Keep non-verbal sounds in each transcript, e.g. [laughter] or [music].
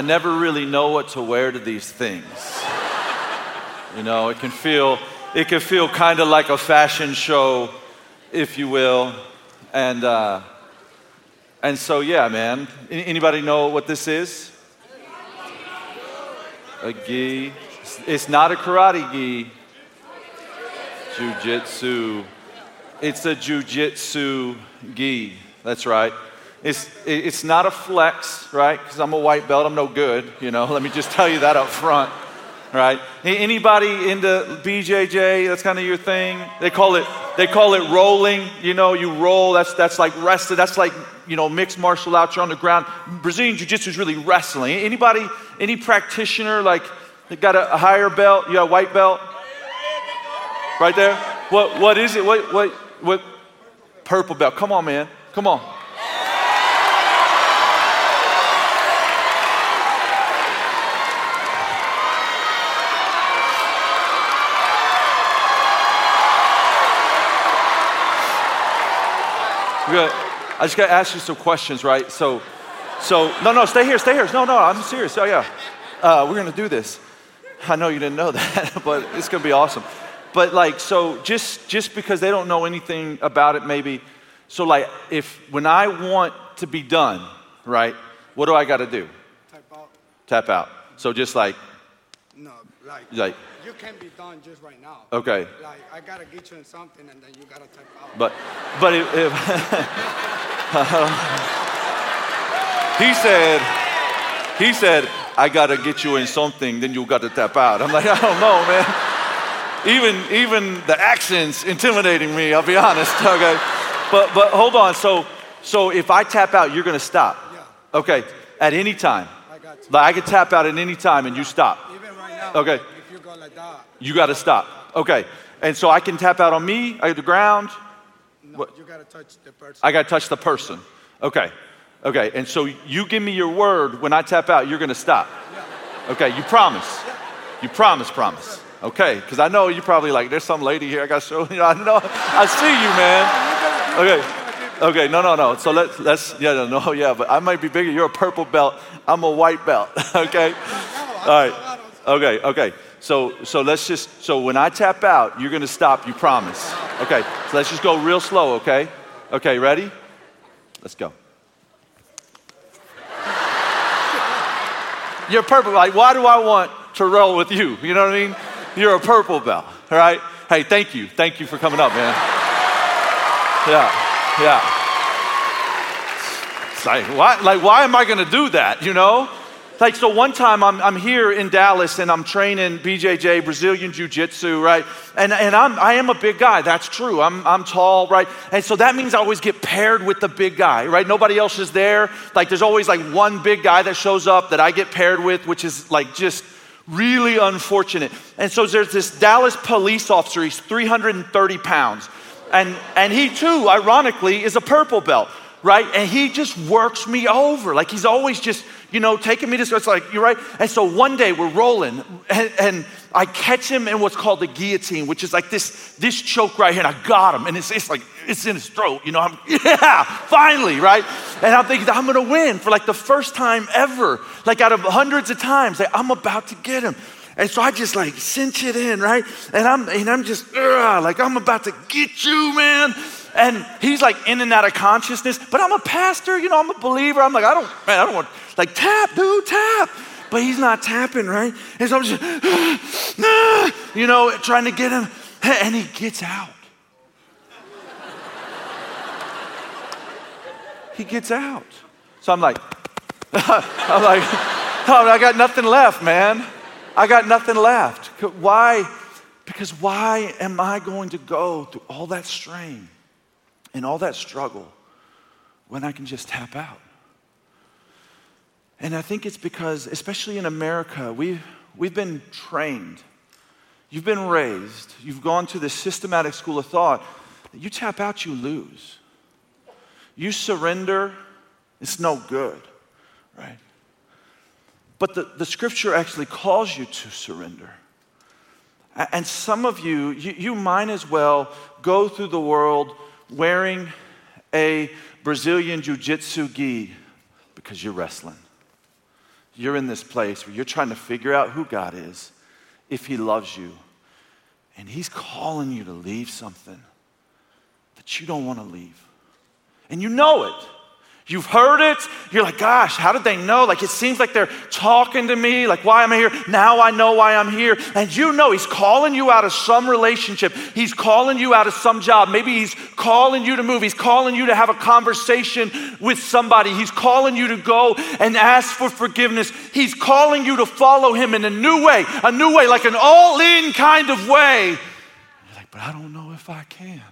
I never really know what to wear to these things. You know, it can feel it can feel kind of like a fashion show, if you will, and uh, and so yeah, man. Anybody know what this is? A gi. It's not a karate gi. Jiu-jitsu. It's a jiu-jitsu gi. That's right. It's, it's not a flex, right? Because I'm a white belt, I'm no good, you know. [laughs] Let me just tell you that up front, right? Anybody into BJJ? That's kind of your thing. They call it they call it rolling. You know, you roll. That's that's like wrestling. That's like you know mixed martial arts. You're on the ground. Brazilian jiu-jitsu is really wrestling. Anybody, any practitioner like got a, a higher belt? You got a white belt? Right there. What what is it? What what what? Purple belt. Come on, man. Come on. Good. I just got to ask you some questions, right? So, so no, no, stay here, stay here. No, no, I'm serious. Oh yeah, uh, we're gonna do this. I know you didn't know [laughs] that, but it's gonna be awesome. But like, so just just because they don't know anything about it, maybe. So like, if when I want to be done, right? What do I got to do? Tap out. Tap out. So just like, like, like, you can be done just right now. okay. Like, I gotta get you in something and then you gotta tap out. But, but if, if [laughs] he said, he said, I gotta get you in something, then you got to tap out. I'm like, [laughs] I don't know, man. Even, even the accent's intimidating me. I'll be [laughs] honest. Okay, but, but hold on. So, so if I tap out, you're gonna stop. Yeah. Okay, at any time. I got you. Like I could tap out at any time and you stop. Okay. If you go like that, You got to stop. Okay, and so I can tap out on me, I the ground. no, What? you gotta touch the person. I got to touch the person. Okay. Okay. And so you give me your word when I tap out, you're going to stop. Okay. You promise. You promise, promise. Okay. Because I know you're probably like, there's some lady here. I got to show you. [laughs] I know. I see you, man. Okay. Okay. No, no, no. So let's, let's, yeah, no, no, yeah. But I might be bigger. You're a purple belt. I'm a white belt. [laughs] Okay. All right. Okay. Okay. So, so let's just, so when I tap out, you're going to stop. You promise. Okay. So let's just go real slow. Okay. Okay. Ready? Let's go. You're purple. Like, why do I want to roll with you? You know what I mean? You're a purple belt, all right? Hey, thank you. Thank you for coming up, man. Yeah, yeah. It's like, why, like, why am I going to do that, you know? Like, so one time I'm, I'm here in Dallas and I'm training BJJ, Brazilian Jiu Jitsu, right? And, and I'm, I am a big guy, that's true. I'm, I'm tall, right? And so that means I always get paired with the big guy, right? Nobody else is there. Like, there's always like one big guy that shows up that I get paired with, which is like just really unfortunate. And so there's this Dallas police officer, he's 330 pounds. And, and he too, ironically, is a purple belt, right? And he just works me over. Like he's always just, you know, taking me to, it's like, you're right. And so one day we're rolling and, and I catch him in what's called the guillotine, which is like this, this choke right here. And I got him. And it's, it's like, it's in his throat, you know, I'm, [laughs] yeah, finally, right? And I'm thinking, I'm gonna win for like the first time ever. Like out of hundreds of times, like, I'm about to get him. And so I just like cinch it in, right? And I'm and I'm just like I'm about to get you, man. And he's like in and out of consciousness, but I'm a pastor, you know, I'm a believer. I'm like, I don't, man, I don't want like tap, dude, tap. But he's not tapping, right? And so I'm just, [sighs] you know, trying to get him, and he gets out. He gets out. So I'm like, [laughs] I'm like, [laughs] oh, I got nothing left, man. I got nothing left. Why? Because why am I going to go through all that strain and all that struggle when I can just tap out? And I think it's because, especially in America, we've, we've been trained. You've been raised. You've gone to this systematic school of thought you tap out, you lose. You surrender, it's no good, right? But the, the scripture actually calls you to surrender. And some of you, you, you might as well go through the world wearing a Brazilian Jiu Jitsu gi because you're wrestling. you're in this place where you're trying to figure out who God is, if He loves you, and He's calling you to leave something that you don't want to leave. And you know it. You've heard it. You're like, gosh, how did they know? Like, it seems like they're talking to me. Like, why am I here? Now I know why I'm here. And you know, He's calling you out of some relationship. He's calling you out of some job. Maybe He's calling you to move. He's calling you to have a conversation with somebody. He's calling you to go and ask for forgiveness. He's calling you to follow Him in a new way, a new way, like an all in kind of way. You're like, but I don't know if I can.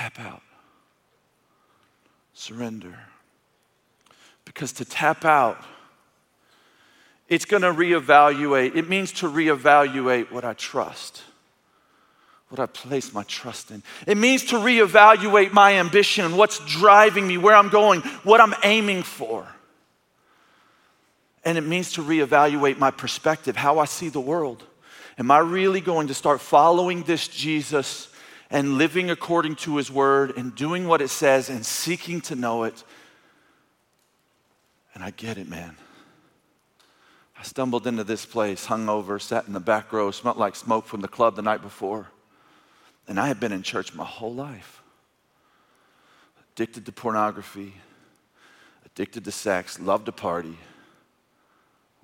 Tap out. Surrender. Because to tap out, it's going to reevaluate. It means to reevaluate what I trust, what I place my trust in. It means to reevaluate my ambition, what's driving me, where I'm going, what I'm aiming for. And it means to reevaluate my perspective, how I see the world. Am I really going to start following this Jesus and living according to his word and doing what it says and seeking to know it. And I get it, man. I stumbled into this place, hungover, sat in the back row, smelled like smoke from the club the night before. And I had been in church my whole life. Addicted to pornography, addicted to sex, loved to party,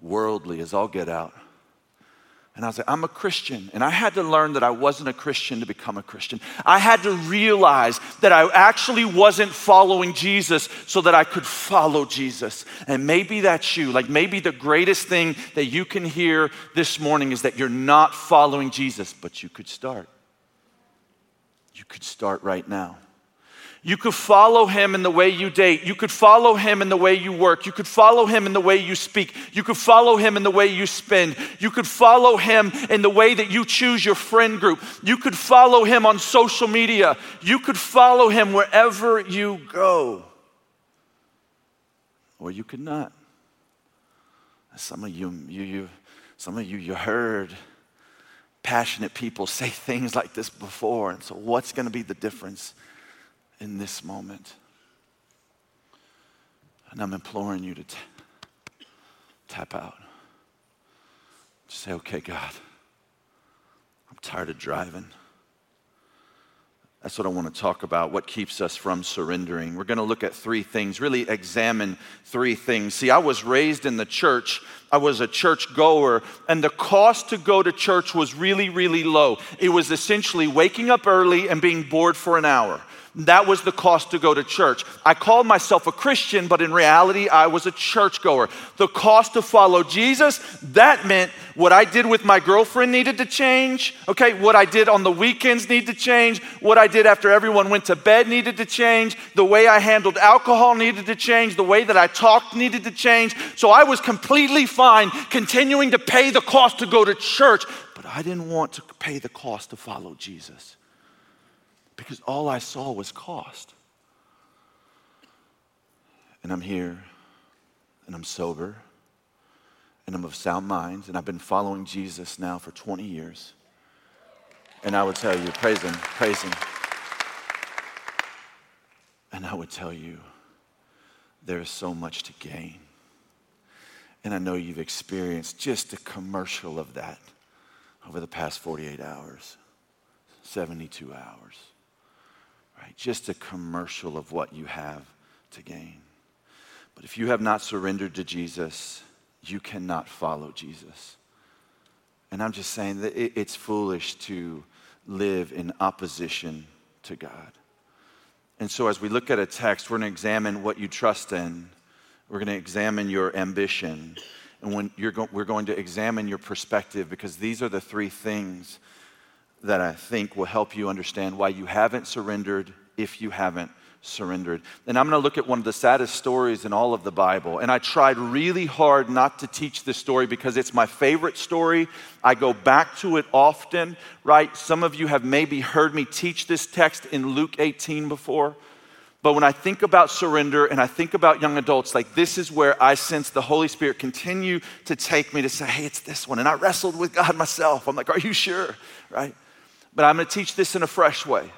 worldly as all get out. And I was like, I'm a Christian. And I had to learn that I wasn't a Christian to become a Christian. I had to realize that I actually wasn't following Jesus so that I could follow Jesus. And maybe that's you. Like maybe the greatest thing that you can hear this morning is that you're not following Jesus, but you could start. You could start right now. You could follow him in the way you date. You could follow him in the way you work. You could follow him in the way you speak. You could follow him in the way you spend. You could follow him in the way that you choose your friend group. You could follow him on social media. You could follow him wherever you go. Or you could not. Some of you, you, you some of you, you heard passionate people say things like this before. And so, what's going to be the difference? In this moment. And I'm imploring you to t- tap out. Just say, okay, God, I'm tired of driving. That's what I want to talk about. What keeps us from surrendering? We're going to look at three things, really examine three things. See, I was raised in the church, I was a church goer, and the cost to go to church was really, really low. It was essentially waking up early and being bored for an hour. That was the cost to go to church. I called myself a Christian, but in reality, I was a churchgoer. The cost to follow Jesus, that meant what I did with my girlfriend needed to change. Okay, what I did on the weekends needed to change. What I did after everyone went to bed needed to change. The way I handled alcohol needed to change. The way that I talked needed to change. So I was completely fine continuing to pay the cost to go to church, but I didn't want to pay the cost to follow Jesus because all I saw was cost. And I'm here, and I'm sober, and I'm of sound mind, and I've been following Jesus now for 20 years. And I would tell you, praise Him, praise Him. And I would tell you, there is so much to gain. And I know you've experienced just a commercial of that over the past 48 hours, 72 hours right? Just a commercial of what you have to gain. But if you have not surrendered to Jesus, you cannot follow Jesus. And I'm just saying that it's foolish to live in opposition to God. And so, as we look at a text, we're going to examine what you trust in. We're going to examine your ambition. And when you're go- we're going to examine your perspective because these are the three things that I think will help you understand why you haven't surrendered if you haven't surrendered. And I'm going to look at one of the saddest stories in all of the Bible. And I tried really hard not to teach this story because it's my favorite story. I go back to it often, right? Some of you have maybe heard me teach this text in Luke 18 before. But when I think about surrender and I think about young adults, like this is where I sense the Holy Spirit continue to take me to say, hey, it's this one. And I wrestled with God myself. I'm like, are you sure? Right? But I'm going to teach this in a fresh way.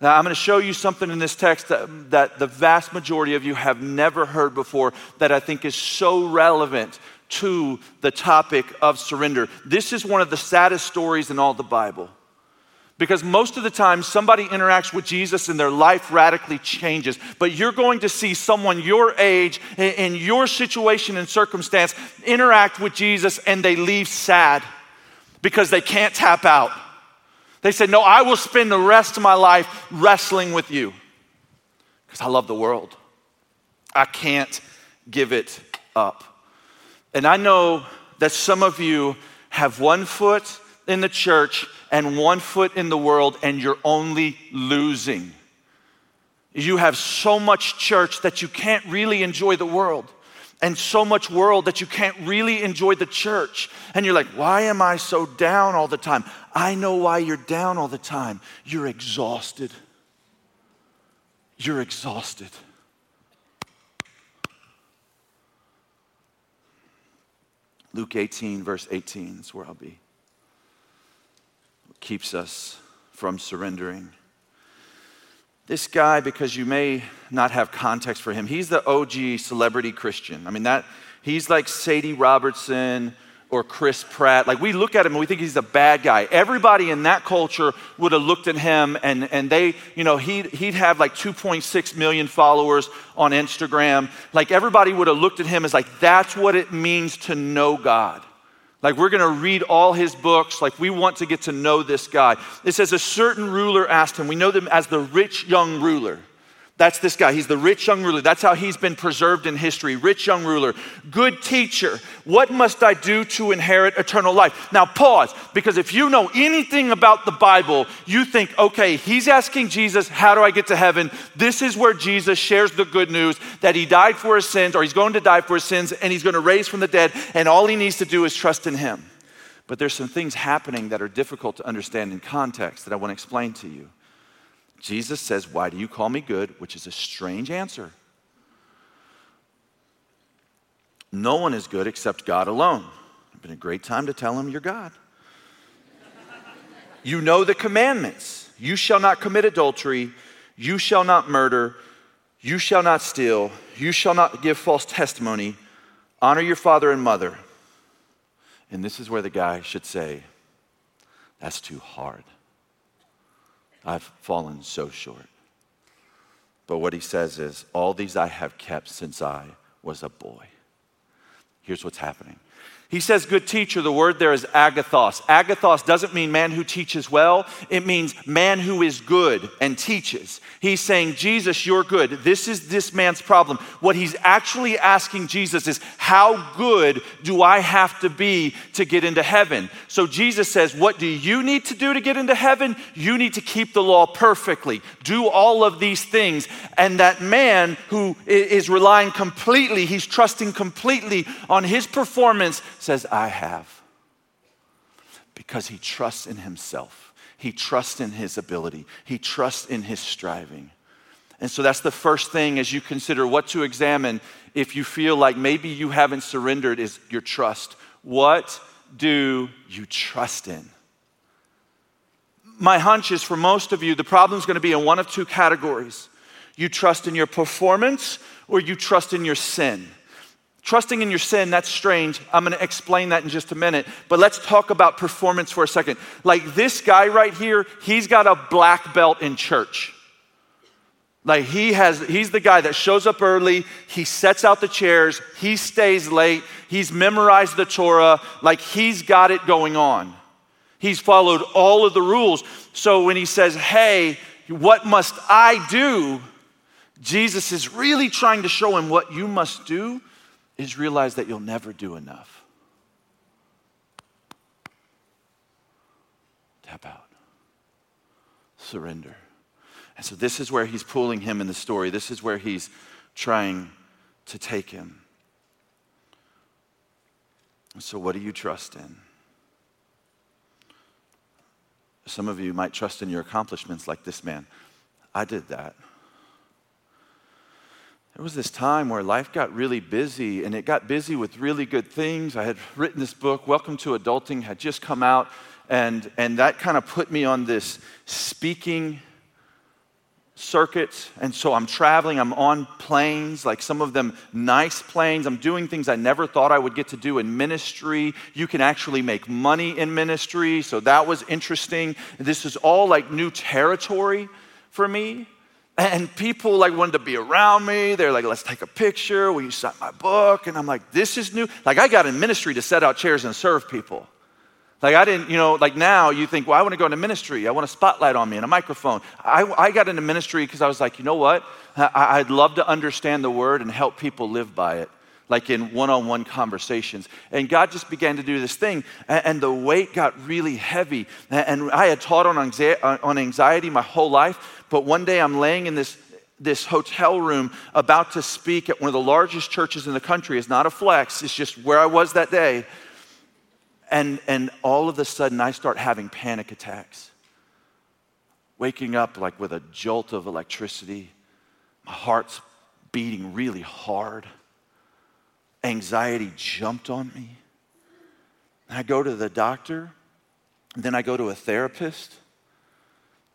Now, I'm going to show you something in this text that, that the vast majority of you have never heard before that I think is so relevant to the topic of surrender. This is one of the saddest stories in all the Bible. Because most of the time, somebody interacts with Jesus and their life radically changes. But you're going to see someone your age, in your situation and circumstance, interact with Jesus and they leave sad because they can't tap out. They said, No, I will spend the rest of my life wrestling with you because I love the world. I can't give it up. And I know that some of you have one foot in the church and one foot in the world, and you're only losing. You have so much church that you can't really enjoy the world, and so much world that you can't really enjoy the church. And you're like, why am I so down all the time? I know why you're down all the time. You're exhausted. You're exhausted. Luke 18, verse 18 is where I'll be keeps us from surrendering. This guy, because you may not have context for him, he's the OG celebrity Christian. I mean, that he's like Sadie Robertson or Chris Pratt. Like we look at him and we think he's a bad guy. Everybody in that culture would have looked at him and, and they, you know, he'd, he'd have like 2.6 million followers on Instagram. Like everybody would have looked at him as like, that's what it means to know God. Like, we're going to read all his books. Like, we want to get to know this guy. It says, A certain ruler asked him, we know them as the rich young ruler. That's this guy. He's the rich young ruler. That's how he's been preserved in history. Rich young ruler. Good teacher. What must I do to inherit eternal life? Now, pause, because if you know anything about the Bible, you think, okay, he's asking Jesus, how do I get to heaven? This is where Jesus shares the good news that he died for his sins, or he's going to die for his sins, and he's going to raise from the dead, and all he needs to do is trust in him. But there's some things happening that are difficult to understand in context that I want to explain to you. Jesus says, Why do you call me good? Which is a strange answer. No one is good except God alone. It's been a great time to tell him you're God. you know the commandments you shall not commit adultery, you shall not murder, you shall not steal, you shall not give false testimony, honor your father and mother. And this is where the guy should say, That's too hard. I've fallen so short. But what he says is, All these I have kept since I was a boy. Here's what's happening he says, good teacher. The word there is agathos. Agathos doesn't mean man who teaches well, it means man who is good and teaches. He's saying, Jesus, you're good. This is this man's problem. What he's actually asking Jesus is, how good do I have to be to get into heaven? So Jesus says, what do you need to do to get into heaven? You need to keep the law perfectly, do all of these things. And that man who is relying completely, he's trusting completely on his performance says, I have. Because he trusts in himself, he trusts in his ability, he trusts in his striving. And so that's the first thing as you consider what to examine if you feel like maybe you haven't surrendered is your trust. What do you trust in? My hunch is for most of you, the problem is going to be in one of two categories. You trust in your performance or you trust in your sin. Trusting in your sin, that's strange. I'm going to explain that in just a minute. But let's talk about performance for a second. Like this guy right here, he's got a black belt in church. Like he has, he's the guy that shows up early, he sets out the chairs, he stays late, he's memorized the Torah, like he's got it going on. He's followed all of the rules. So when he says, Hey, what must I do? Jesus is really trying to show him what you must do is realize that you'll never do enough. Tap out. Surrender. And so, this is where he's pulling him in the story. This is where he's trying to take him. So, what do you trust in? Some of you might trust in your accomplishments like this man. I did that. There was this time where life got really busy, and it got busy with really good things. I had written this book, Welcome to Adulting, had just come out, and, and that kind of put me on this speaking circuit. And so I'm traveling, I'm on planes, like some of them nice planes. I'm doing things I never thought I would get to do in ministry. You can actually make money in ministry. So that was interesting. This is all like new territory for me. And people like wanted to be around me. They're like, let's take a picture. Will you sign my book? And I'm like, this is new. Like I got in ministry to set out chairs and serve people. Like I didn't, you know, like now you think, well, I want to go into ministry. I want a spotlight on me and a microphone. I, I got into ministry because I was like, you know what? I, I'd love to understand the word and help people live by it like in one on one conversations. And God just began to do this thing, and, the weight got really heavy. And I had taught on anxiety my whole life, but one day I'm laying in this. This hotel room about to speak at one of the largest churches in the country It's not a flex, it's just where I was that day. And, and all of a sudden, I start having panic attacks. Waking up like with a jolt of electricity, my heart's beating really hard. Anxiety jumped on me. I go to the doctor, then I go to a therapist.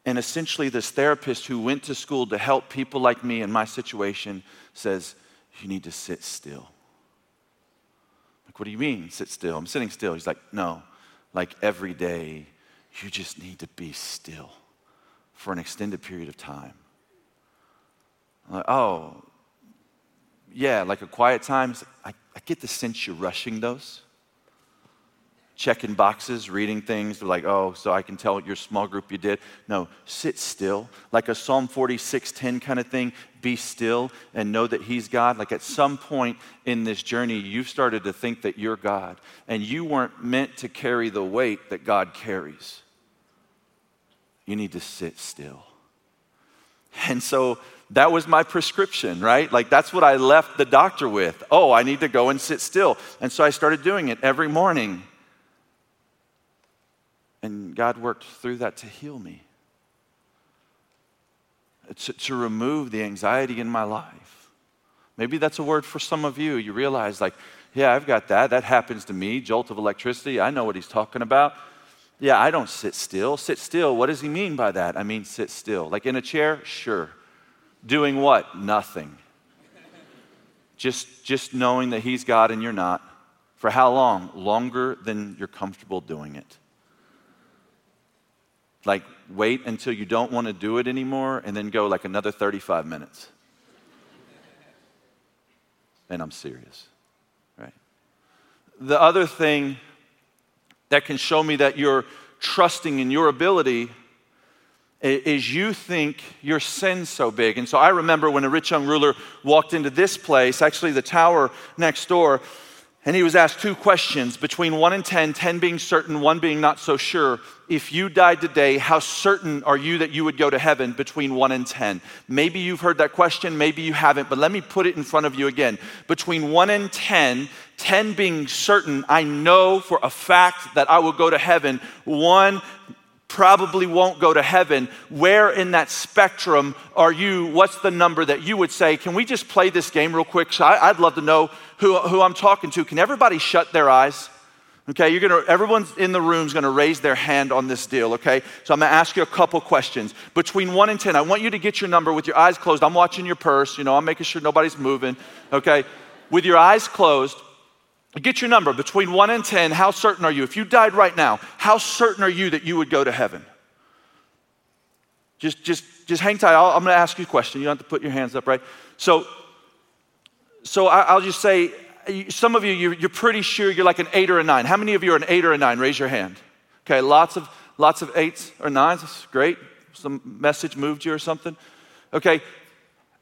And essentially, this therapist who went to school to help people like me in my situation says, You need to sit still. Like, what do you mean, sit still? I'm sitting still. He's like, No, like every day, you just need to be still for an extended period of time. I'm like, oh, yeah, like a quiet time. I, I get the sense you're rushing those checking boxes, reading things. They're like, oh, so I can tell your small group you did. No, sit still. Like a Psalm 46 10 kind of thing. Be still and know that He's God. Like at some point in this journey, you've started to think that you're God, and you weren't meant to carry the weight that God carries. You need to sit still. And so that was my prescription, right? Like that's what I left the doctor with. Oh, I need to go and sit still. And so I started doing it every morning. And God worked through that to heal me, to, to remove the anxiety in my life. Maybe that's a word for some of you. You realize, like, yeah, I've got that. That happens to me. Jolt of electricity. I know what he's talking about. Yeah, I don't sit still. Sit still. What does he mean by that? I mean, sit still. Like in a chair? Sure. Doing what? Nothing. just, just knowing that he's God and you're not. For how long? Longer than you're comfortable doing it. Like, wait until you don't want to do it anymore and then go like another 35 minutes. and I'm serious, right? The other thing that can show me that you're trusting in your ability is you think your sin's so big. And so I remember when a rich young ruler walked into this place, actually the tower next door, and he was asked two questions between 1 and 10, 10 being certain, 1 being not so sure. If you died today, how certain are you that you would go to heaven between 1 and 10? Maybe you've heard that question, maybe you haven't, but let me put it in front of you again. Between 1 and 10, 10 being certain, I know for a fact that I will go to heaven. 1 probably won't go to heaven. Where in that spectrum are you? What's the number that you would say? Can we just play this game real quick? So I, would love to know who, who I'm talking to. Can everybody shut their eyes? Okay, you're gonna, everyone's in the room is gonna raise their hand on this deal, okay? So I'm gonna ask you a couple questions. Between one and 10, I want you to get your number with your eyes closed. I'm watching your purse, you know, I'm making sure nobody's moving, okay? With your eyes closed, get your number. Between one and 10, how certain are you? If you died right now, how certain are you that you would go to heaven? Just, just, just hang tight. i am gonna ask you a question. You don't have to put your hands up, right? So so I, will just say, some of you, you're pretty sure you're like an eight or a nine. How many of you are an eight or a nine? Raise your hand. Okay, lots of lots of eights or nines. That's great. Some message moved you or something. Okay,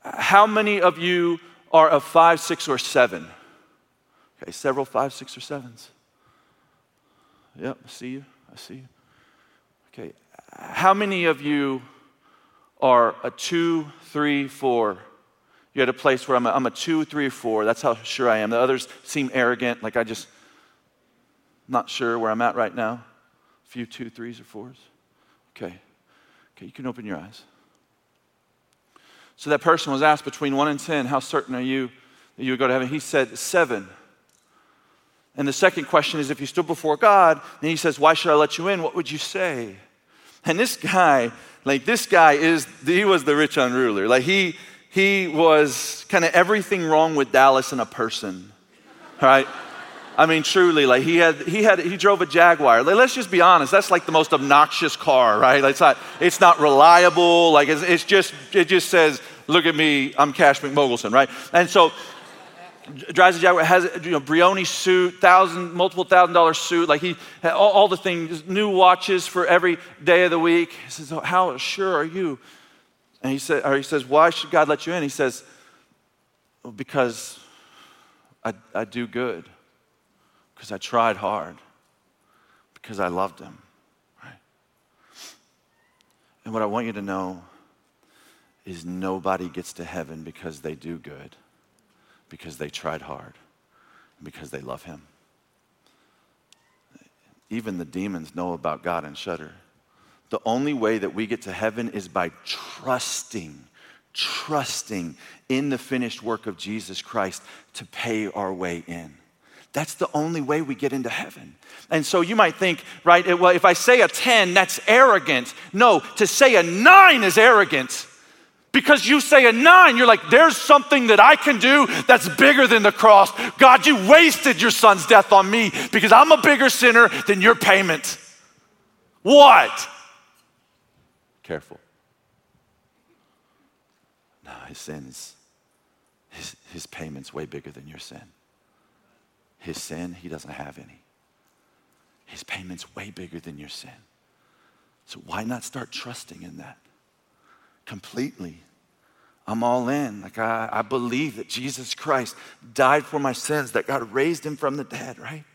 how many of you are a five, six, or seven? Okay, several five, six, or sevens. Yep, I see you. I see you. Okay, how many of you are a two, three, four, you're at a place where I'm a, I'm a two, three, four. That's how sure I am. The others seem arrogant, like I just not sure where I'm at right now. A few two, threes, or fours. Okay. Okay, you can open your eyes. So that person was asked between one and ten, how certain are you that you would go to heaven? He said seven. And the second question is if you stood before God and he says, Why should I let you in? What would you say? And this guy, like this guy is, he was the rich unruler. Like he, he was kind of everything wrong with Dallas in a person, right? I mean, truly, like he had, he had, he drove a Jaguar. Like, let's just be honest. That's like the most obnoxious car, right? It's not, it's not reliable. Like, it's, it's just, it just says, "Look at me, I'm Cash McMogelson," right? And so, drives a Jaguar, has you know Brioni suit, thousand, multiple thousand dollar suit. Like he had all, all the things, new watches for every day of the week. He says, oh, "How sure are you?" And he said, or he says, "Why should God let you in?" He says, well, "Because I, I do good." because I tried hard, because I loved him. Right? And what I want you to know is nobody gets to heaven because they do good, because they tried hard, because they love him. Even the demons know about God and shudder. The only way that we get to heaven is by trusting, trusting in the finished work of Jesus Christ to pay our way in. That's the only way we get into heaven. And so you might think, right, well, if I say a 10, that's arrogant. No, to say a 9 is arrogant. Because you say a nine, you're like, there's something that I can do that's bigger than the cross. God, you wasted your son's death on me because I'm a bigger sinner than your payment. What? Careful. No, his sins, his, his payment's way bigger than your sin. His sin, he doesn't have any. His payment's way bigger than your sin. So why not start trusting in that completely? I'm all in. Like, I, I believe that Jesus Christ died for my sins, that God raised him from the dead, right?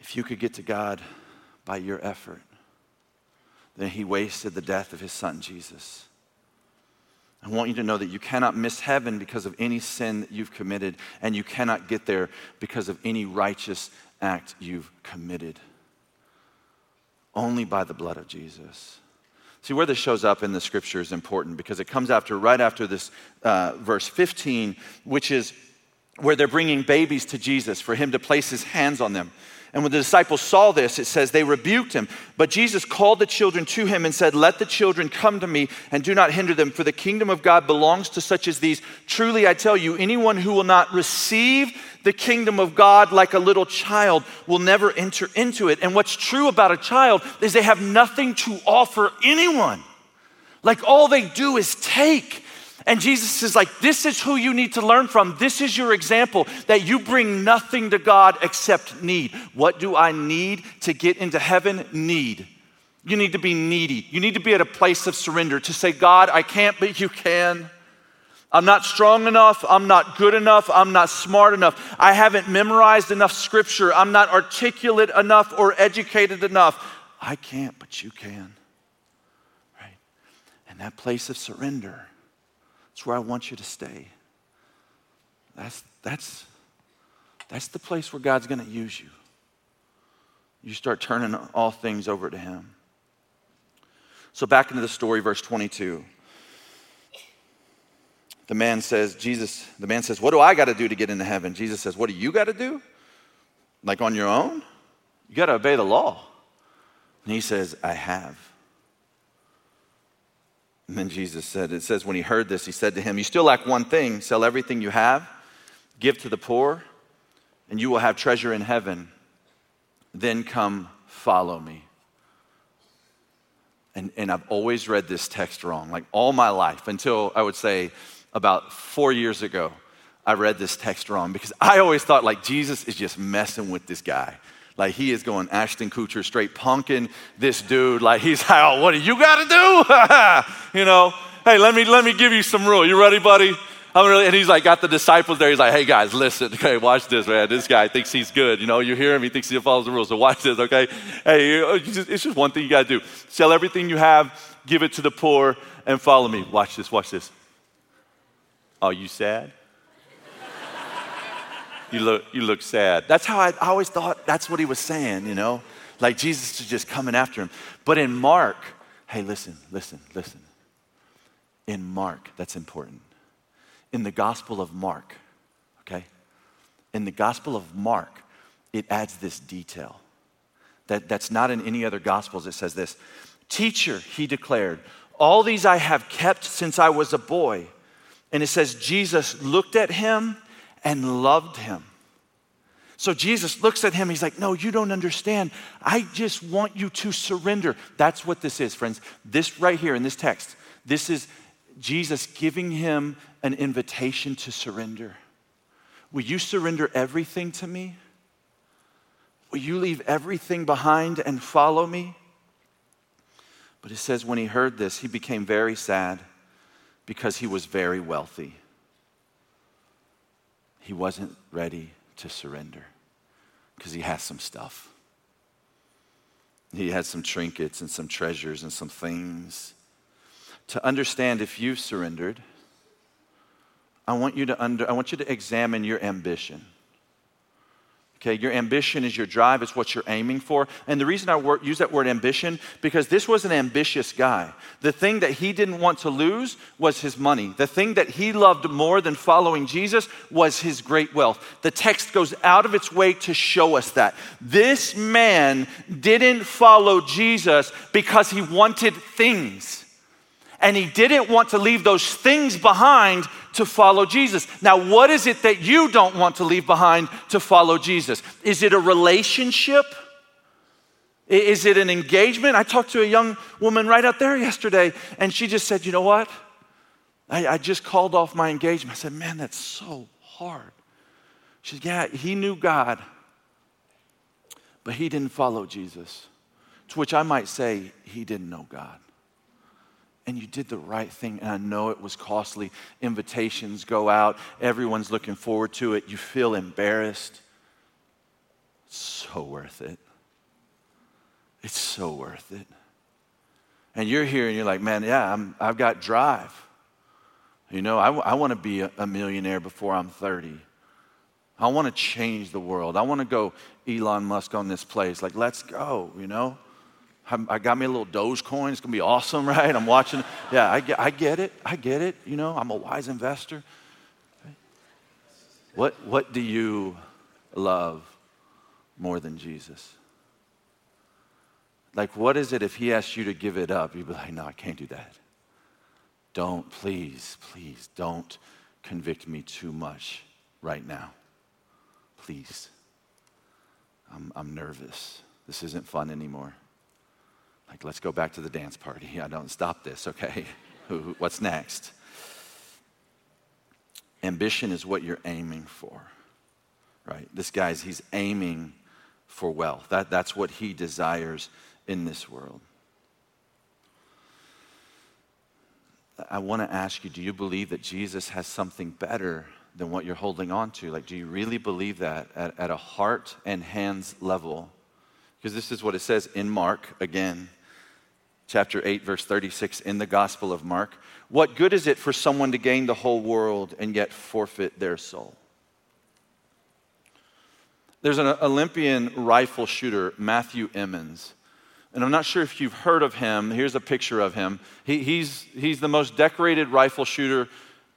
If you could get to God by your effort, then he wasted the death of his son, Jesus. I want you to know that you cannot miss heaven because of any sin that you've committed, and you cannot get there because of any righteous act you've committed. Only by the blood of Jesus. See, where this shows up in the scripture is important because it comes after, right after this uh, verse 15, which is where they're bringing babies to Jesus for him to place his hands on them. And when the disciples saw this, it says they rebuked him. But Jesus called the children to him and said, Let the children come to me and do not hinder them, for the kingdom of God belongs to such as these. Truly, I tell you, anyone who will not receive the kingdom of God like a little child will never enter into it. And what's true about a child is they have nothing to offer anyone. Like all they do is take. And Jesus is like, This is who you need to learn from. This is your example that you bring nothing to God except need. What do I need to get into heaven? Need. You need to be needy. You need to be at a place of surrender to say, God, I can't, but you can. I'm not strong enough. I'm not good enough. I'm not smart enough. I haven't memorized enough scripture. I'm not articulate enough or educated enough. I can't, but you can. Right? And that place of surrender that's where I want you to stay. That's, that's, that's the place where God's going to use you. You start turning all things over to Him. So, back into the story, verse 22. The man says, Jesus, the man says, What do I got to do to get into heaven? Jesus says, What do you got to do? Like on your own? You got to obey the law. And he says, I have. And then Jesus said, It says, when he heard this, he said to him, You still lack one thing sell everything you have, give to the poor, and you will have treasure in heaven. Then come follow me. And, and I've always read this text wrong, like all my life, until I would say about four years ago, I read this text wrong because I always thought like Jesus is just messing with this guy. Like he is going Ashton Kutcher straight punking this dude. Like he's how oh, what do you got to do? [laughs] you know, hey, let me let me give you some rule. You ready, buddy? I'm really, and he's like got the disciples there. He's like, hey guys, listen, [laughs] okay, watch this, man. This guy thinks he's good. You know, you hear him, he thinks he follows the rules. So watch this, okay? Hey, uh, it's just one thing you got to do: sell everything you have, give it to the poor, and follow me. Watch this. Watch this. Are you sad? You look, you look sad. That's how I, I always thought that's what he was saying, you know? Like Jesus is just coming after him. But in Mark, hey, listen, listen, listen. In Mark, that's important. In the Gospel of Mark, okay? In the Gospel of Mark, it adds this detail that, that's not in any other gospels. It says this Teacher, he declared, all these I have kept since I was a boy. And it says, Jesus looked at him and loved him. So Jesus looks at him, he's like, No, you don't understand. I just want you to surrender. That's what this is, friends. This right here in this text, this is Jesus giving him an invitation to surrender. Will you surrender everything to me? Will you leave everything behind and follow me? But it says, when he heard this, he became very sad because he was very wealthy. He wasn't ready to surrender because he has some stuff. He had some trinkets and some treasures and some things. To understand if you've surrendered, I want you to under, I want you to examine your ambition. Okay, your ambition is your drive, it's what you're aiming for. And the reason I wor- use that word ambition, because this was an ambitious guy. The thing that he didn't want to lose was his money. The thing that he loved more than following Jesus was his great wealth. The text goes out of its way to show us that. This man didn't follow Jesus because he wanted things and he didn't want to leave those things behind to follow Jesus. Now, what is it that you don't want to leave behind to follow Jesus? Is it a relationship? Is it an engagement? I talked to a young woman right out there yesterday, and she just said, You know what? I, I just called off my engagement. I said, Man, that's so hard. She said, Yeah, he knew God, but he didn't follow Jesus. To which I might say, He didn't know God and you did the right thing. And I know it was costly. Invitations go out, everyone's looking forward to it. You feel embarrassed. It's so worth it. It's so worth it. And you're here and you're like, man, yeah, I'm, I've got drive. You know, I, I want to be a, a millionaire before I'm 30. I want to change the world. I want to go Elon Musk on this place. Like, let's go, you know? I got me a little Dogecoin. It's going to be awesome, [laughs] right? I'm watching. Yeah, I get, I get it. I get it. You know, I'm a wise investor. What, what do you love more than Jesus? Like, what is it if he asks you to give it up? You'd be like, no, I can't do that. Don't, please, please, don't convict me too much right now. Please. I'm, I'm nervous. This isn't fun anymore. Like, let's go back to the dance party. [laughs] I don't stop this, okay? [laughs] What's next? Ambition is what you're aiming for, right? This guy's, he's aiming for wealth. That, that's what he desires in this world. I want to ask you do you believe that Jesus has something better than what you're holding on to? Like, do you really believe that at, at a heart and hands level? Because this is what it says in Mark again chapter 8, verse 36 in the Gospel of Mark. What good is it for someone to gain the whole world and yet forfeit their soul? There's an Olympian rifle shooter, Matthew Emmons. And I'm not sure if you've heard of him. Here's a picture of him. He, he's, he's the most decorated rifle shooter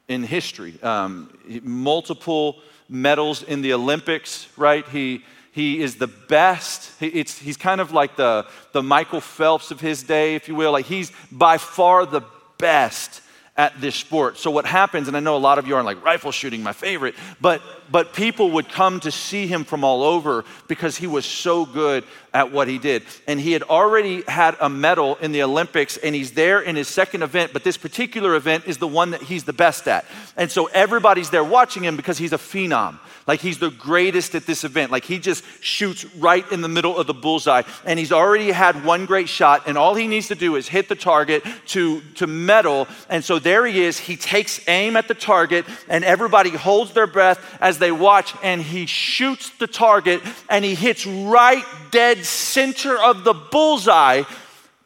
in history. Um, multiple medals in the Olympics, right? He, he is the best. It's, he's kind of like the, the Michael Phelps of his day, if you will. Like he's by far the best at this sport. So what happens, and I know a lot of you aren't like rifle shooting, my favorite, but but people would come to see him from all over because he was so good at what he did. And he had already had a medal in the Olympics, and he's there in his second event, but this particular event is the one that he's the best at. And so everybody's there watching him because he's a phenom. Like he's the greatest at this event. Like he just shoots right in the middle of the bullseye. And he's already had one great shot, and all he needs to do is hit the target to, to medal. And so there he is. He takes aim at the target, and everybody holds their breath as they watch, and he shoots the target, and he hits right dead center of the bullseye.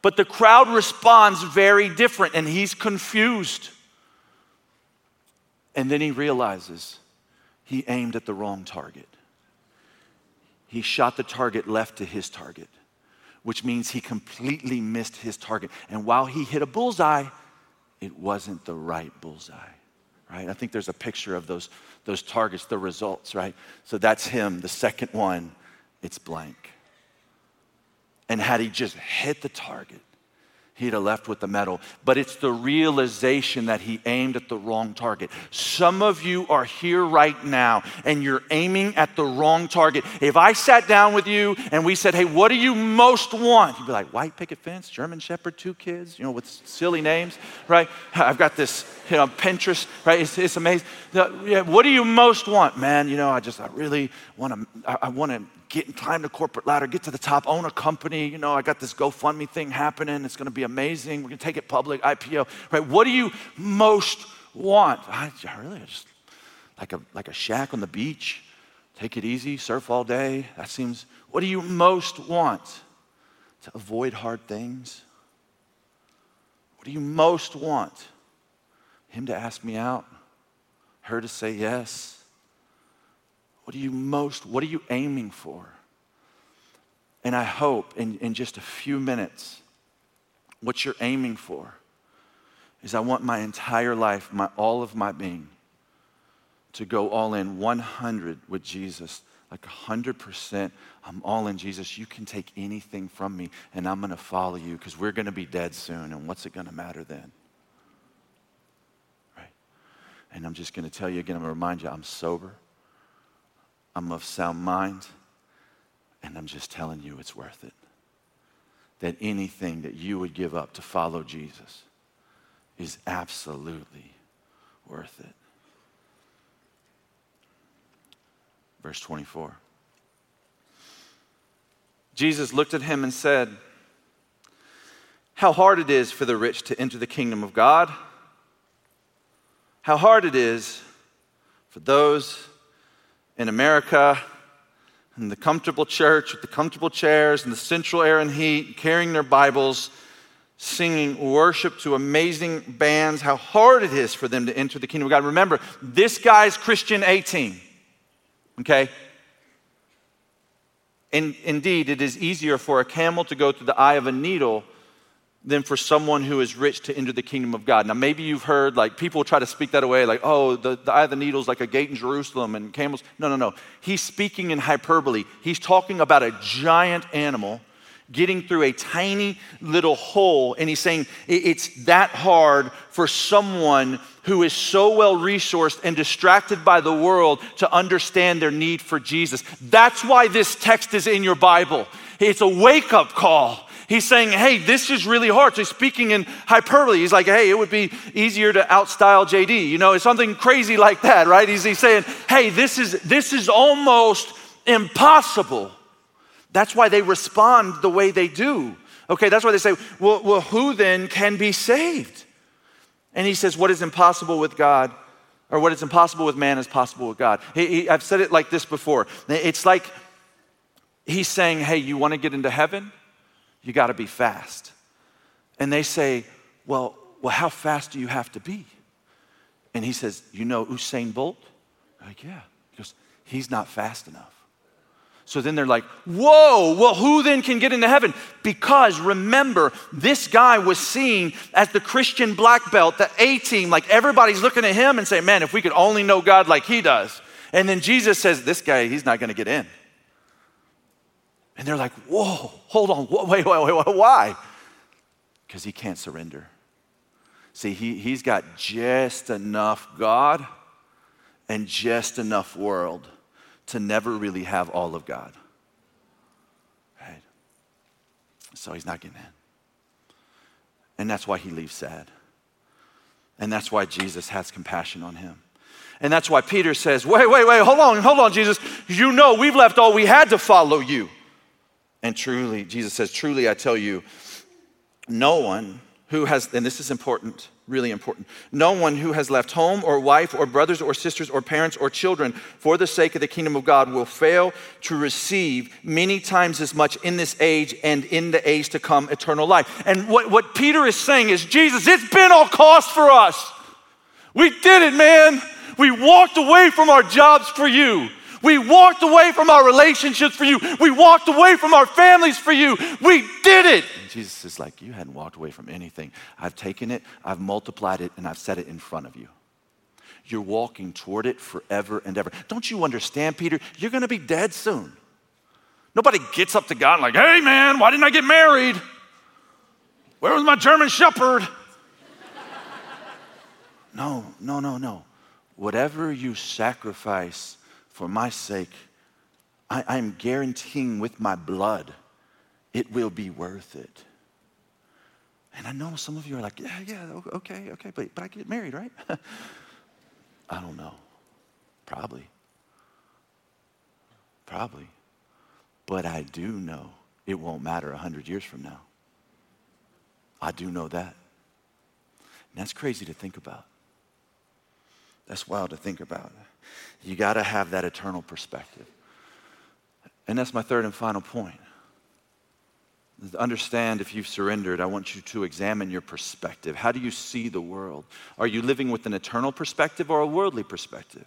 But the crowd responds very different, and he's confused. And then he realizes he aimed at the wrong target. He shot the target left to his target, which means he completely missed his target. And while he hit a bullseye, it wasn't the right bullseye, right? I think there's a picture of those, those targets, the results, right? So that's him, the second one, it's blank. And had he just hit the target, he'd have left with the medal. But it's the realization that he aimed at the wrong target. Some of you are here right now and you're aiming at the wrong target. If I sat down with you and we said, hey, what do you most want? You'd be like, white picket fence, German Shepherd, two kids, you know, with silly names, right? I've got this, you know, Pinterest, right? It's, it's amazing. Yeah, what do you most want? Man, you know, I just, I really want to, I, I want to get and climb the corporate ladder, get to the top, own a company. You know, I got this GoFundMe thing happening. It's going to be amazing. We're going to take it public, IPO. Right? What do you most want? I, I really just like a like a shack on the beach. Take it easy, surf all day. That seems. What do you most want? To avoid hard things. What do you most want? Him to ask me out, her to say yes what are you most, what are you aiming for? And I hope in, in just a few minutes, what you're aiming for is I want my entire life, my, all of my being, to go all in 100 with Jesus. Like 100%, I'm all in Jesus. You can take anything from me, and I'm going to follow you because we're going to be dead soon. And what's it going to matter then? Right? And I'm just going to tell you again, I'm going to remind you I'm sober. I'm of sound mind, and I'm just telling you it's worth it. That anything that you would give up to follow Jesus is absolutely worth it. Verse 24. Jesus looked at him and said, How hard it is for the rich to enter the kingdom of God. How hard it is for those in America in the comfortable church with the comfortable chairs and the central air and heat, carrying their Bibles, singing worship to amazing bands, how hard it is for them to enter the kingdom of God. Remember, this guy's Christian 18, okay? And indeed, it is easier for a camel to go through the eye of a needle than for someone who is rich to enter the kingdom of God. Now, maybe you've heard, like, people try to speak that away, like, oh, the, the eye of the needle is like a gate in Jerusalem and camels. No, no, no. He's speaking in hyperbole. He's talking about a giant animal getting through a tiny little hole, and he's saying it's that hard for someone who is so well resourced and distracted by the world to understand their need for Jesus. That's why this text is in your Bible. It's a wake up call He's saying, hey, this is really hard. So he's speaking in hyperbole. He's like, hey, it would be easier to outstyle JD. You know, it's something crazy like that, right? He's, he's saying, hey, this is, this is almost impossible. That's why they respond the way they do. Okay, that's why they say, well, well who then can be saved? And he says, what is impossible with God, or what is impossible with man is possible with God. He, he, I've said it like this before. It's like he's saying, hey, you want to get into heaven? You got to be fast. And they say, well, well, how fast do you have to be? And he says, you know Usain Bolt? I'm like, yeah. He goes, he's not fast enough. So then they're like, whoa, well, who then can get into heaven? Because remember, this guy was seen as the Christian black belt, the A team. Like everybody's looking at him and saying, man, if we could only know God like he does. And then Jesus says, this guy, he's not going to get in. And they're like, whoa, hold on, wait, wait, wait, wait why? Because he can't surrender. See, he, he's got just enough God and just enough world to never really have all of God. Right? So he's not getting in. And that's why he leaves sad. And that's why Jesus has compassion on him. And that's why Peter says, Wait, wait, wait, hold on, hold on, Jesus. You know we've left all we had to follow you. And truly, Jesus says, truly, I tell you, no one who has, and this is important, really important, no one who has left home or wife or brothers or sisters or parents or children for the sake of the kingdom of God will fail to receive many times as much in this age and in the age to come eternal life. And what, what Peter is saying is, Jesus, it's been all cost for us. We did it, man. We walked away from our jobs for you. We walked away from our relationships for you. We walked away from our families for you. We did it. And Jesus is like, You hadn't walked away from anything. I've taken it, I've multiplied it, and I've set it in front of you. You're walking toward it forever and ever. Don't you understand, Peter? You're going to be dead soon. Nobody gets up to God and like, hey man, why didn't I get married? Where was my German Shepherd? [laughs] no, no, no, no. Whatever you sacrifice for my sake, I, am guaranteeing with my blood it will be worth it. And I know some of you are like, yeah, yeah, okay, okay, but, but I get married, right? [laughs] I don't know. Probably. Probably. But I do know it won't matter 100 years from now. I do know that. And that's crazy to think about. That's wild to think about. You got to have that eternal perspective. And that's my third and final point. Understand if you've surrendered, I want you to examine your perspective. How do you see the world? Are you living with an eternal perspective or a worldly perspective?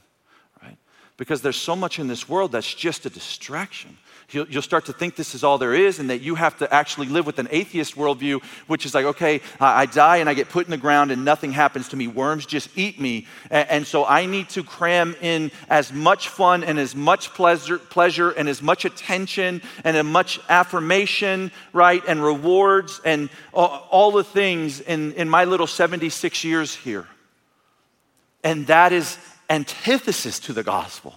Because there's so much in this world that's just a distraction. You'll, you'll, start to think this is all there is and that you have to actually live with an atheist worldview, which is like, okay, I, I die and I get put in the ground and nothing happens to me. Worms just eat me. And, and so I need to cram in as much fun and as much pleasure, pleasure and as much attention and as much affirmation, right, and rewards and all, all the things in, in my little 76 years here. And that is antithesis to the gospel.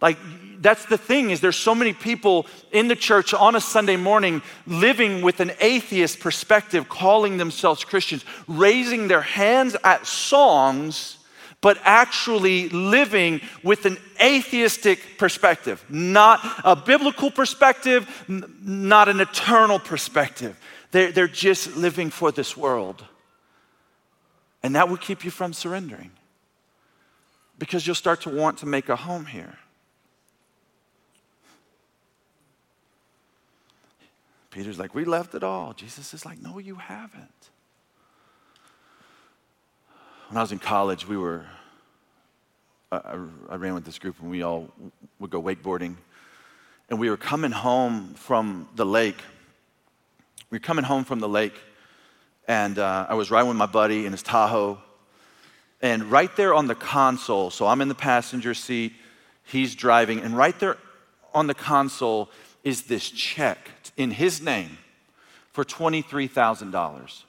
Like, that's the thing is there's so many people in the church on a Sunday morning living with an atheist perspective, calling themselves Christians, raising their hands at songs, but actually living with an atheistic perspective, not a biblical perspective, not an eternal perspective. They're, they're just living for this world. And that will keep you from surrendering because you'll start to want to make a home here. Peter's like, We left it all. Jesus is like, No, you haven't. When I was in college, we were, I, I ran with this group and we all would go wakeboarding. And we were coming home from the lake. We were coming home from the lake, and uh, I was riding with my buddy in his Tahoe. And right there on the console, so I'm in the passenger seat, he's driving, and right there on the console is this check in his name for $23,000.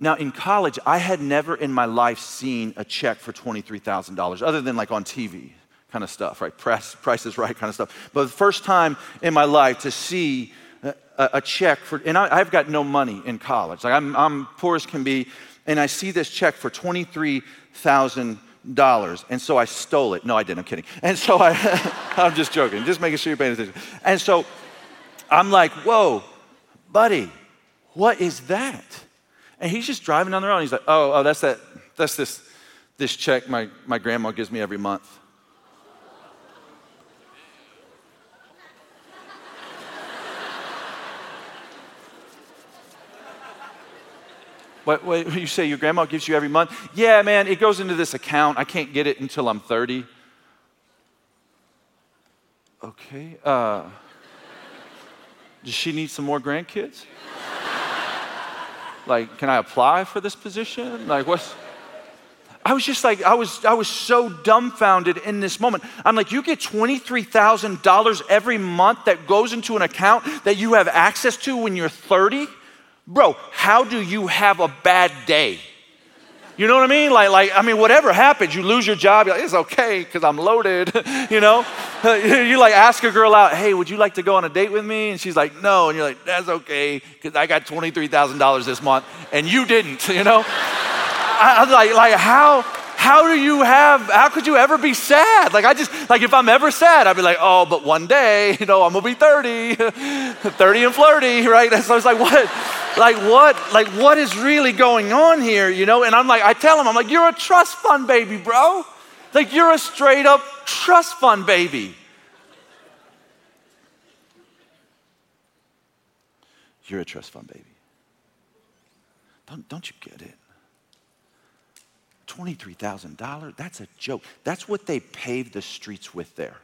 Now, in college, I had never in my life seen a check for $23,000, other than like on TV kind of stuff, right? Press, price is right kind of stuff. But the first time in my life to see a, a check for, and I, have got no money in college. Like I'm, I'm poor as can be, and I see this check for $23,000. And so I stole it. No, I didn't. I'm kidding. And so I, [laughs] I'm just joking, just making sure you're paying attention. And so I'm like, whoa, buddy, what is that? And he's just driving down the road. And he's like, oh, oh, that's that, that's this, this check my, my grandma gives me every month. What, what, you say your grandma gives you every month? Yeah, man, it goes into this account. I can't get it until I'm 30. Okay. Uh, does she need some more grandkids? [laughs] like, can I apply for this position? Like, what's. I was just like, I was, I was so dumbfounded in this moment. I'm like, you get $23,000 every month that goes into an account that you have access to when you're 30? Bro, how do you have a bad day? You know what I mean? Like, like I mean, whatever happens, you lose your job, like, it's okay because I'm loaded, [laughs] you know? [laughs] you like ask a girl out, hey, would you like to go on a date with me? And she's like, no. And you're like, that's okay because I got $23,000 this month and you didn't, [laughs] you know? I, I was like, like, how, how do you have, how could you ever be sad? Like, I just, like, if I'm ever sad, I'd be like, oh, but one day, you know, I'm gonna be 30, 30 and flirty, right? So I was like, what, like, what, like, what is really going on here, you know? And I'm like, I tell him, I'm like, you're a trust fund baby, bro. Like, you're a straight up trust fund baby. You're a trust fund baby. Don't, don't you get it? $23,000, that's a joke. That's what they paved the streets with there.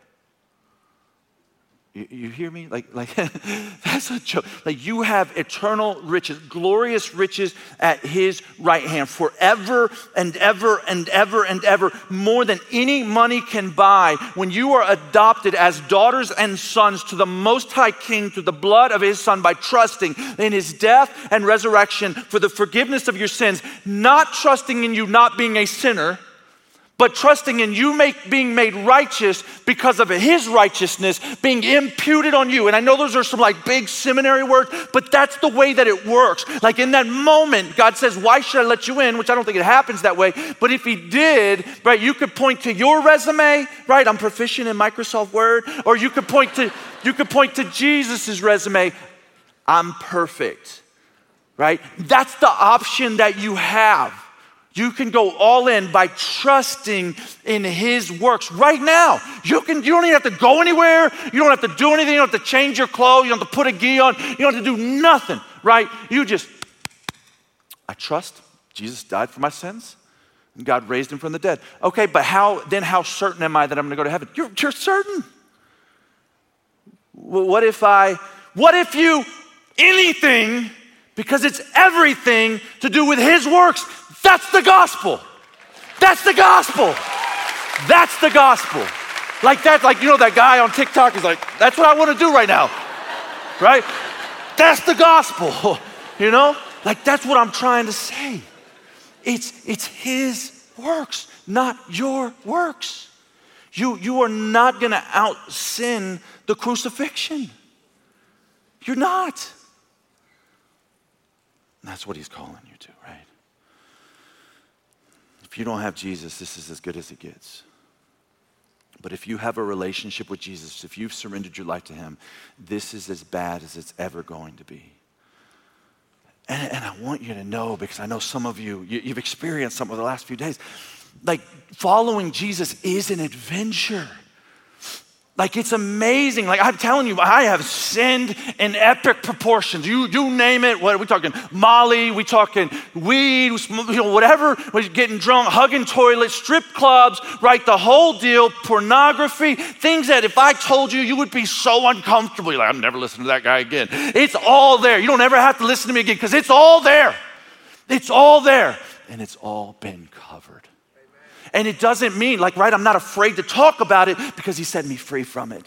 You, you hear me? Like, like [laughs] that's a joke. Like you have eternal riches, glorious riches at his right hand forever and ever and ever and ever, more than any money can buy. When you are adopted as daughters and sons to the Most High King through the blood of his Son by trusting in his death and resurrection for the forgiveness of your sins, not trusting in you not being a sinner but trusting in you make, being made righteous because of his righteousness being imputed on you. And I know those are some like big seminary words, but that's the way that it works. Like in that moment, God says, Why should I let you in? Which I don't think it happens that way. But if he did, right, you could point to your resume, right? I'm proficient in Microsoft Word, or you could point to you could point to Jesus's resume. I'm perfect. Right? That's the option that you have. You can go all in by trusting in his works right now. You can you don't even have to go anywhere. You don't have to do anything. You don't have to change your clothes. You don't have to put a gi on. You don't have to do nothing, right? You just I trust Jesus died for my sins. And God raised him from the dead. Okay, but how then how certain am I that I'm going to go to heaven? You're, you're certain. What if I what if you anything because it's everything to do with his works that's the gospel. That's the gospel. That's the gospel. Like that, like you know, that guy on TikTok is like, that's what I want to do right now. Right? That's the gospel. [laughs] You know? Like that's what I'm trying to say. It's it's his works, not your works. You you are not gonna out sin the crucifixion. You're not. That's what he's calling you? If you don't have Jesus, this is as good as it gets. But if you have a relationship with Jesus, if you've surrendered your life to Him, this is as bad as it's ever going to be. And, and I want you to know, because I know some of you, you, you've experienced some of the last few days, like following Jesus is an adventure. Like it's amazing. Like I'm telling you, I have sinned in epic proportions. You, you name it. What are we talking? Molly, we talking weed, you know, whatever. We're getting drunk, hugging toilets, strip clubs, right? The whole deal, pornography, things that if I told you, you would be so uncomfortable. You're like, I'm never listening to that guy again. It's all there. You don't ever have to listen to me again because it's all there. It's all there. And it's all been covered. And it doesn't mean, like, right, I'm not afraid to talk about it because he set me free from it.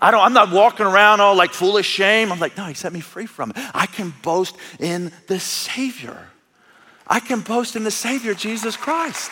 I don't, I'm not walking around all like full of shame. I'm like, no, he set me free from it. I can boast in the Savior. I can boast in the Savior, Jesus Christ.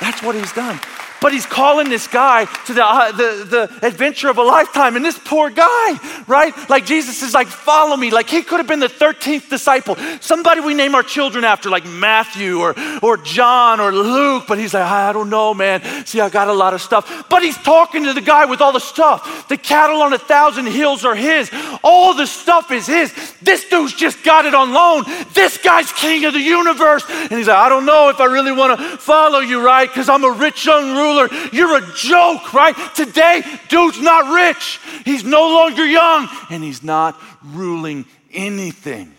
That's what he's done. But he's calling this guy to the, uh, the, the adventure of a lifetime. And this poor guy, right? Like Jesus is like, follow me. Like he could have been the 13th disciple. Somebody we name our children after, like Matthew or, or John or Luke. But he's like, I don't know, man. See, I got a lot of stuff. But he's talking to the guy with all the stuff. The cattle on a thousand hills are his. All the stuff is his. This dude's just got it on loan. This guy's king of the universe. And he's like, I don't know if I really want to follow you, right? Because I'm a rich young ruler ruler. You're a joke, right? Today, dude's not rich. He's no longer young, and he's not ruling anything.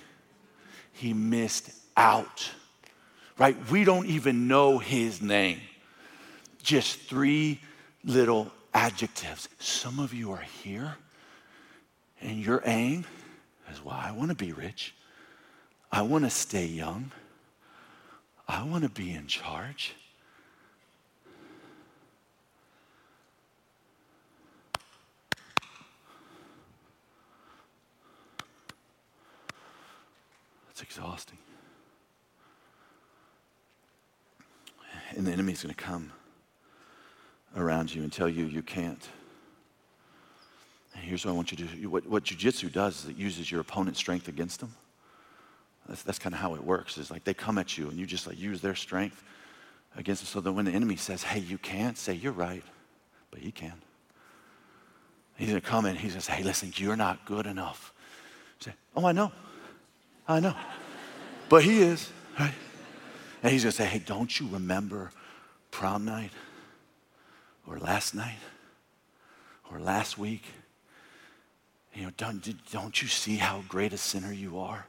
He missed out, right? We don't even know his name. Just three little adjectives. Some of you are here, and your aim is, well, I want to be rich. I want to stay young. I want to be in charge. Exhausting. And the enemy's going to come around you and tell you you can't. And here's what I want you to do. What, what jujitsu does is it uses your opponent's strength against them. That's, that's kind of how it works. Is like they come at you and you just like use their strength against them. So that when the enemy says, hey, you can't, say, you're right, but he can. He's going to come and he's to say, hey, listen, you're not good enough. Say, oh, I know. I know. But he is, right? And he's going to say, hey, don't you remember prom night? Or last night? Or last week? You know, don't, don't you see how great a sinner you are?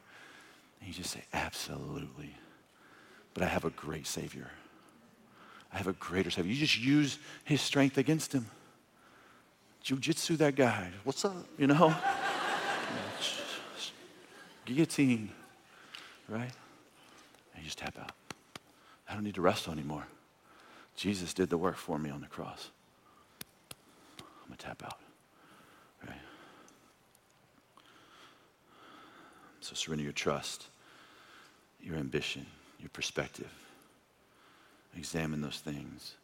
And you just say, absolutely. But I have a great Savior. I have a greater Savior. You just use his strength against him. jujitsu that guy. What's up? You know? Guillotine, right? And you just tap out. I don't need to wrestle anymore. Jesus did the work for me on the cross. I'm going to tap out. Right? So surrender your trust, your ambition, your perspective. Examine those things.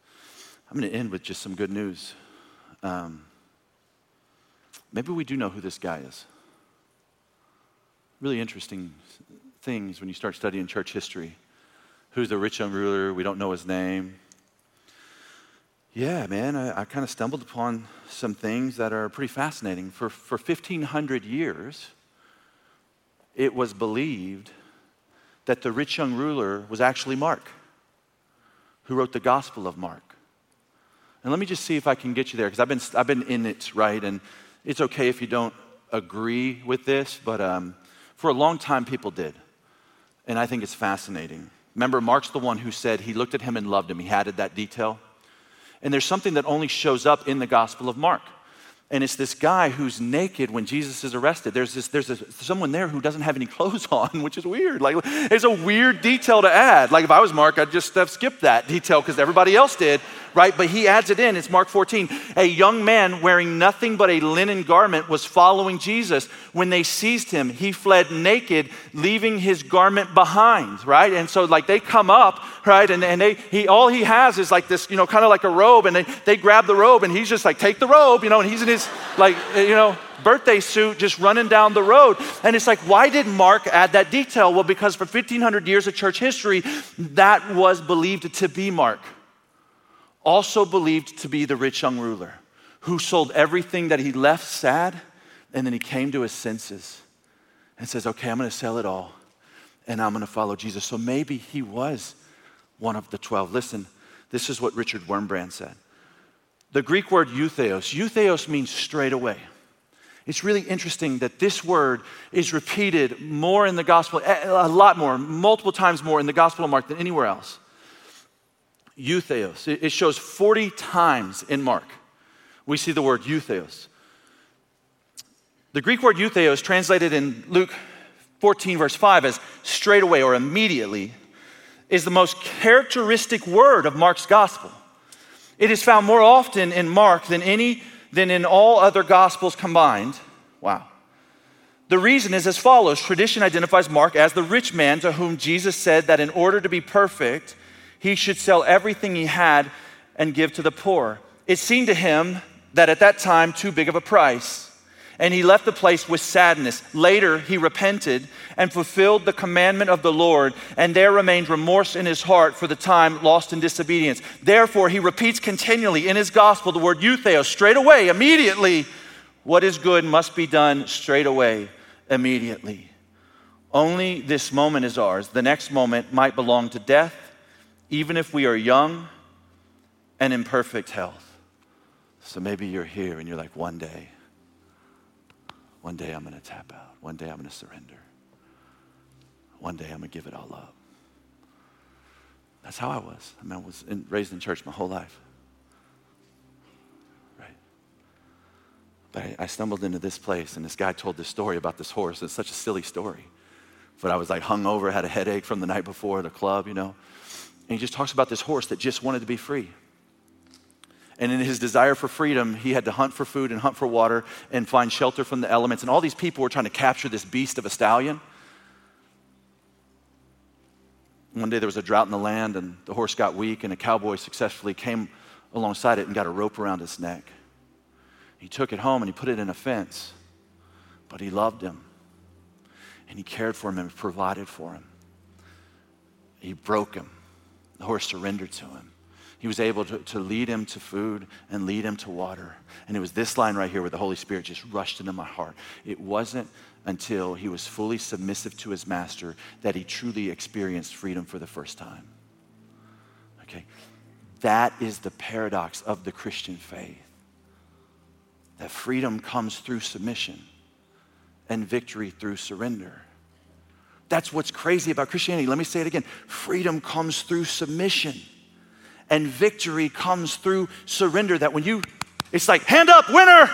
I'm going to end with just some good news. Um, maybe we do know who this guy is. Really interesting things when you start studying church history. Who's the rich young ruler? We don't know his name. Yeah, man, I, I kind of stumbled upon some things that are pretty fascinating. For, for 1,500 years, it was believed that the rich young ruler was actually Mark, who wrote the Gospel of Mark. And let me just see if I can get you there, because I've been, I've been in it, right? And it's okay if you don't agree with this, but um, for a long time, people did. And I think it's fascinating. Remember, Mark's the one who said he looked at him and loved him. He added that detail. And there's something that only shows up in the Gospel of Mark. And it's this guy who's naked when Jesus is arrested. There's, this, there's someone there who doesn't have any [laughs] clothes on, which is weird. Like, it's a weird detail to add. Like, if I was Mark, I'd just have skipped that detail because everybody else did right? But he adds it in. It's Mark 14. A young man wearing nothing but a linen garment was following Jesus. When they seized him, he fled naked, leaving his garment behind, right? And so, like, they come up, right? And, and they, he, all he has is like this, you know, kind of like a robe. And they, they grab the robe, and he's just like, take the robe, you know, and he's in his, like, eh, you know, birthday suit just running down the road. And it's like, why did Mark add that detail? Well, because for 1500 years of church history, that was believed to be Mark also believed to be the rich young ruler who sold everything that he left sad and then he came to his senses and says, Okay, I'm going to sell it all and I'm going to follow Jesus. So maybe he was one of the 12. Listen, this is what Richard Wurmbrand said. The Greek word eutheos, eutheos means straight away. It's really interesting that this word is repeated more in the gospel, a lot more, multiple times more in the gospel of Mark than anywhere else eutheos. It shows 40 times in Mark. We see the word eutheos. The Greek word eutheos, translated in Luke 14, verse 5, as straight away or immediately, is the most characteristic word of Mark's gospel. It is found more often in Mark than any than in all other gospels combined. Wow. The reason is as follows Tradition identifies Mark as the rich man to whom Jesus said that in order to be perfect, he should sell everything he had and give to the poor. It seemed to him that at that time, too big of a price. And he left the place with sadness. Later, he repented and fulfilled the commandment of the Lord, and there remained remorse in his heart for the time lost in disobedience. Therefore, he repeats continually in his gospel the word eutheos, straight away, immediately. What is good must be done straight away, immediately. Only this moment is ours. The next moment might belong to death even if we are young and in perfect health. So maybe you're here and you're like, one day, one day I'm going to tap out. One day I'm going to surrender. One day I'm going to give it all up. That's how I was. I mean, I was in, raised in church my whole life. Right? But I, I stumbled into this place, and this guy told this story about this horse. It's such a silly story. But I was like hungover, had a headache from the night before at a club, you know. And he just talks about this horse that just wanted to be free. And in his desire for freedom, he had to hunt for food and hunt for water and find shelter from the elements. And all these people were trying to capture this beast of a stallion. One day there was a drought in the land, and the horse got weak, and a cowboy successfully came alongside it and got a rope around his neck. He took it home and he put it in a fence, but he loved him, and he cared for him and provided for him. He broke him the horse surrendered to him. He was able to, to lead him to food and lead him to water. And it was this line right here where the Holy Spirit just rushed into my heart. It wasn't until he was fully submissive to his master that he truly experienced freedom for the first time. Okay? That is the paradox of the Christian faith. That freedom comes through submission and victory through surrender. That's what's crazy about Christianity. Let me say it again freedom comes through submission, and victory comes through surrender. That when you It's like, hand up, winner,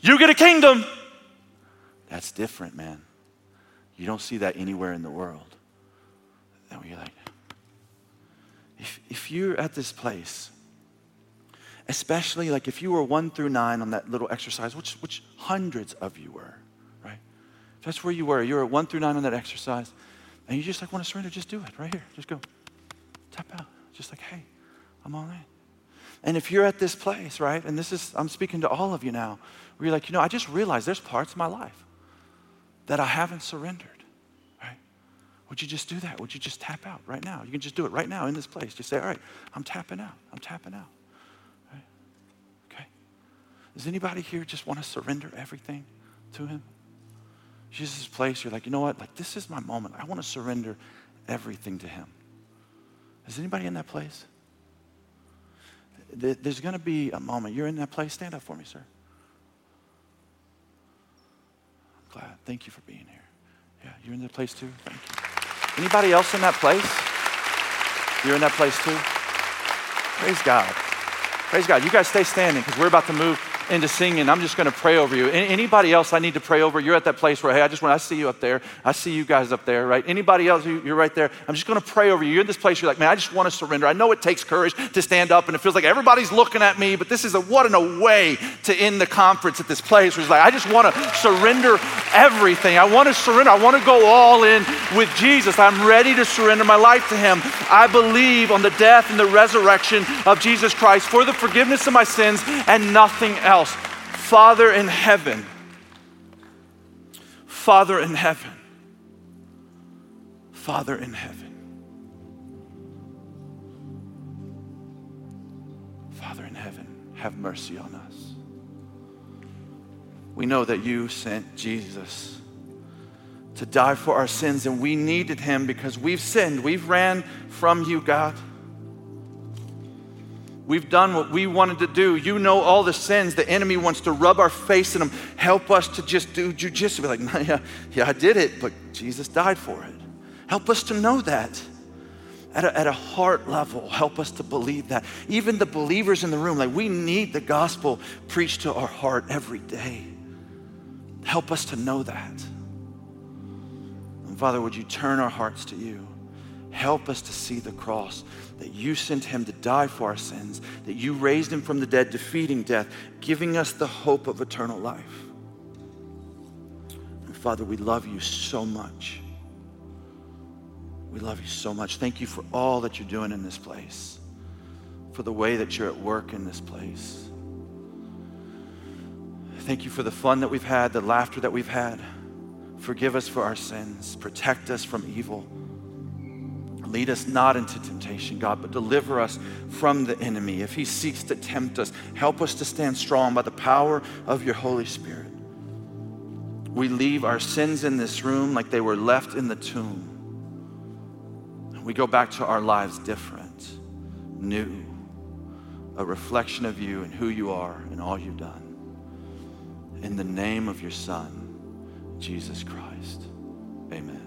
you get a kingdom. That's different, man. You don't see that anywhere in the world. And you're like, if, if you're at this place, especially like if you were one through nine on that little exercise, which, which hundreds of you were, right? If that's where you were, you were at one through nine on that exercise, and you just like want to surrender, just do it right here. Just go. Tap out. Just like, hey, I'm all in. And if you're at this place, right, and this is, I'm speaking to all of you now, where you're like, you know, I just realized there's parts of my life that I haven't surrendered, right? Would you just do that? Would you just tap out right now? You can just do it right now in this place. Just say, all right, I'm tapping out. I'm tapping out. Right? Okay. Does anybody here just want to surrender everything to Him? Jesus' place, you're like, you know what? Like, this is my moment. I want to surrender everything to Him. Is anybody in that place? There's going to be a moment. You're in that place. Stand up for me, sir. I'm glad. Thank you for being here. Yeah, you're in that place too. Thank you. Anybody else in that place? You're in that place too? Praise God. Praise God. You guys stay standing because we're about to move into singing, I'm just going to pray over you. Anybody else I need to pray over? You're at that place where, hey, I just want, I see you up there. I see you guys up there, right? Anybody else, you're right there. I'm just going to pray over you. You're in this place, you're like, man, I just want to surrender. I know it takes courage to stand up and it feels like everybody's looking at me, but this is a, what in a way to end the conference at this place where it's like, I just want to surrender everything. I want to surrender. I want to go all in with Jesus. I'm ready to surrender my life to Him. I believe on the death and the resurrection of Jesus Christ for the forgiveness of my sins and nothing else else. Father in heaven, Father in heaven, Father in heaven. Father in heaven, have mercy on us. We know that you sent Jesus to die for our sins, and we needed him because we've sinned. We've ran from you, God. We've done what we wanted to do. You know all the sins. The enemy wants to rub our face in them. Help us to just do jujitsu. Be like, yeah, yeah, I did it, but Jesus died for it. Help us to know that at a, at a heart level. Help us to believe that. Even the believers in the room, like we need the gospel preached to our heart every day. Help us to know that. And Father, would you turn our hearts to you? Help us to see the cross that you sent him to die for our sins, that you raised him from the dead, defeating death, giving us the hope of eternal life. And Father, we love you so much. We love you so much. Thank you for all that you're doing in this place, for the way that you're at work in this place. Thank you for the fun that we've had, the laughter that we've had. Forgive us for our sins, protect us from evil. Lead us not into temptation, God, but deliver us from the enemy. If he seeks to tempt us, help us to stand strong by the power of your Holy Spirit. We leave our sins in this room like they were left in the tomb. We go back to our lives different, new, a reflection of you and who you are and all you've done. In the name of your Son, Jesus Christ. Amen.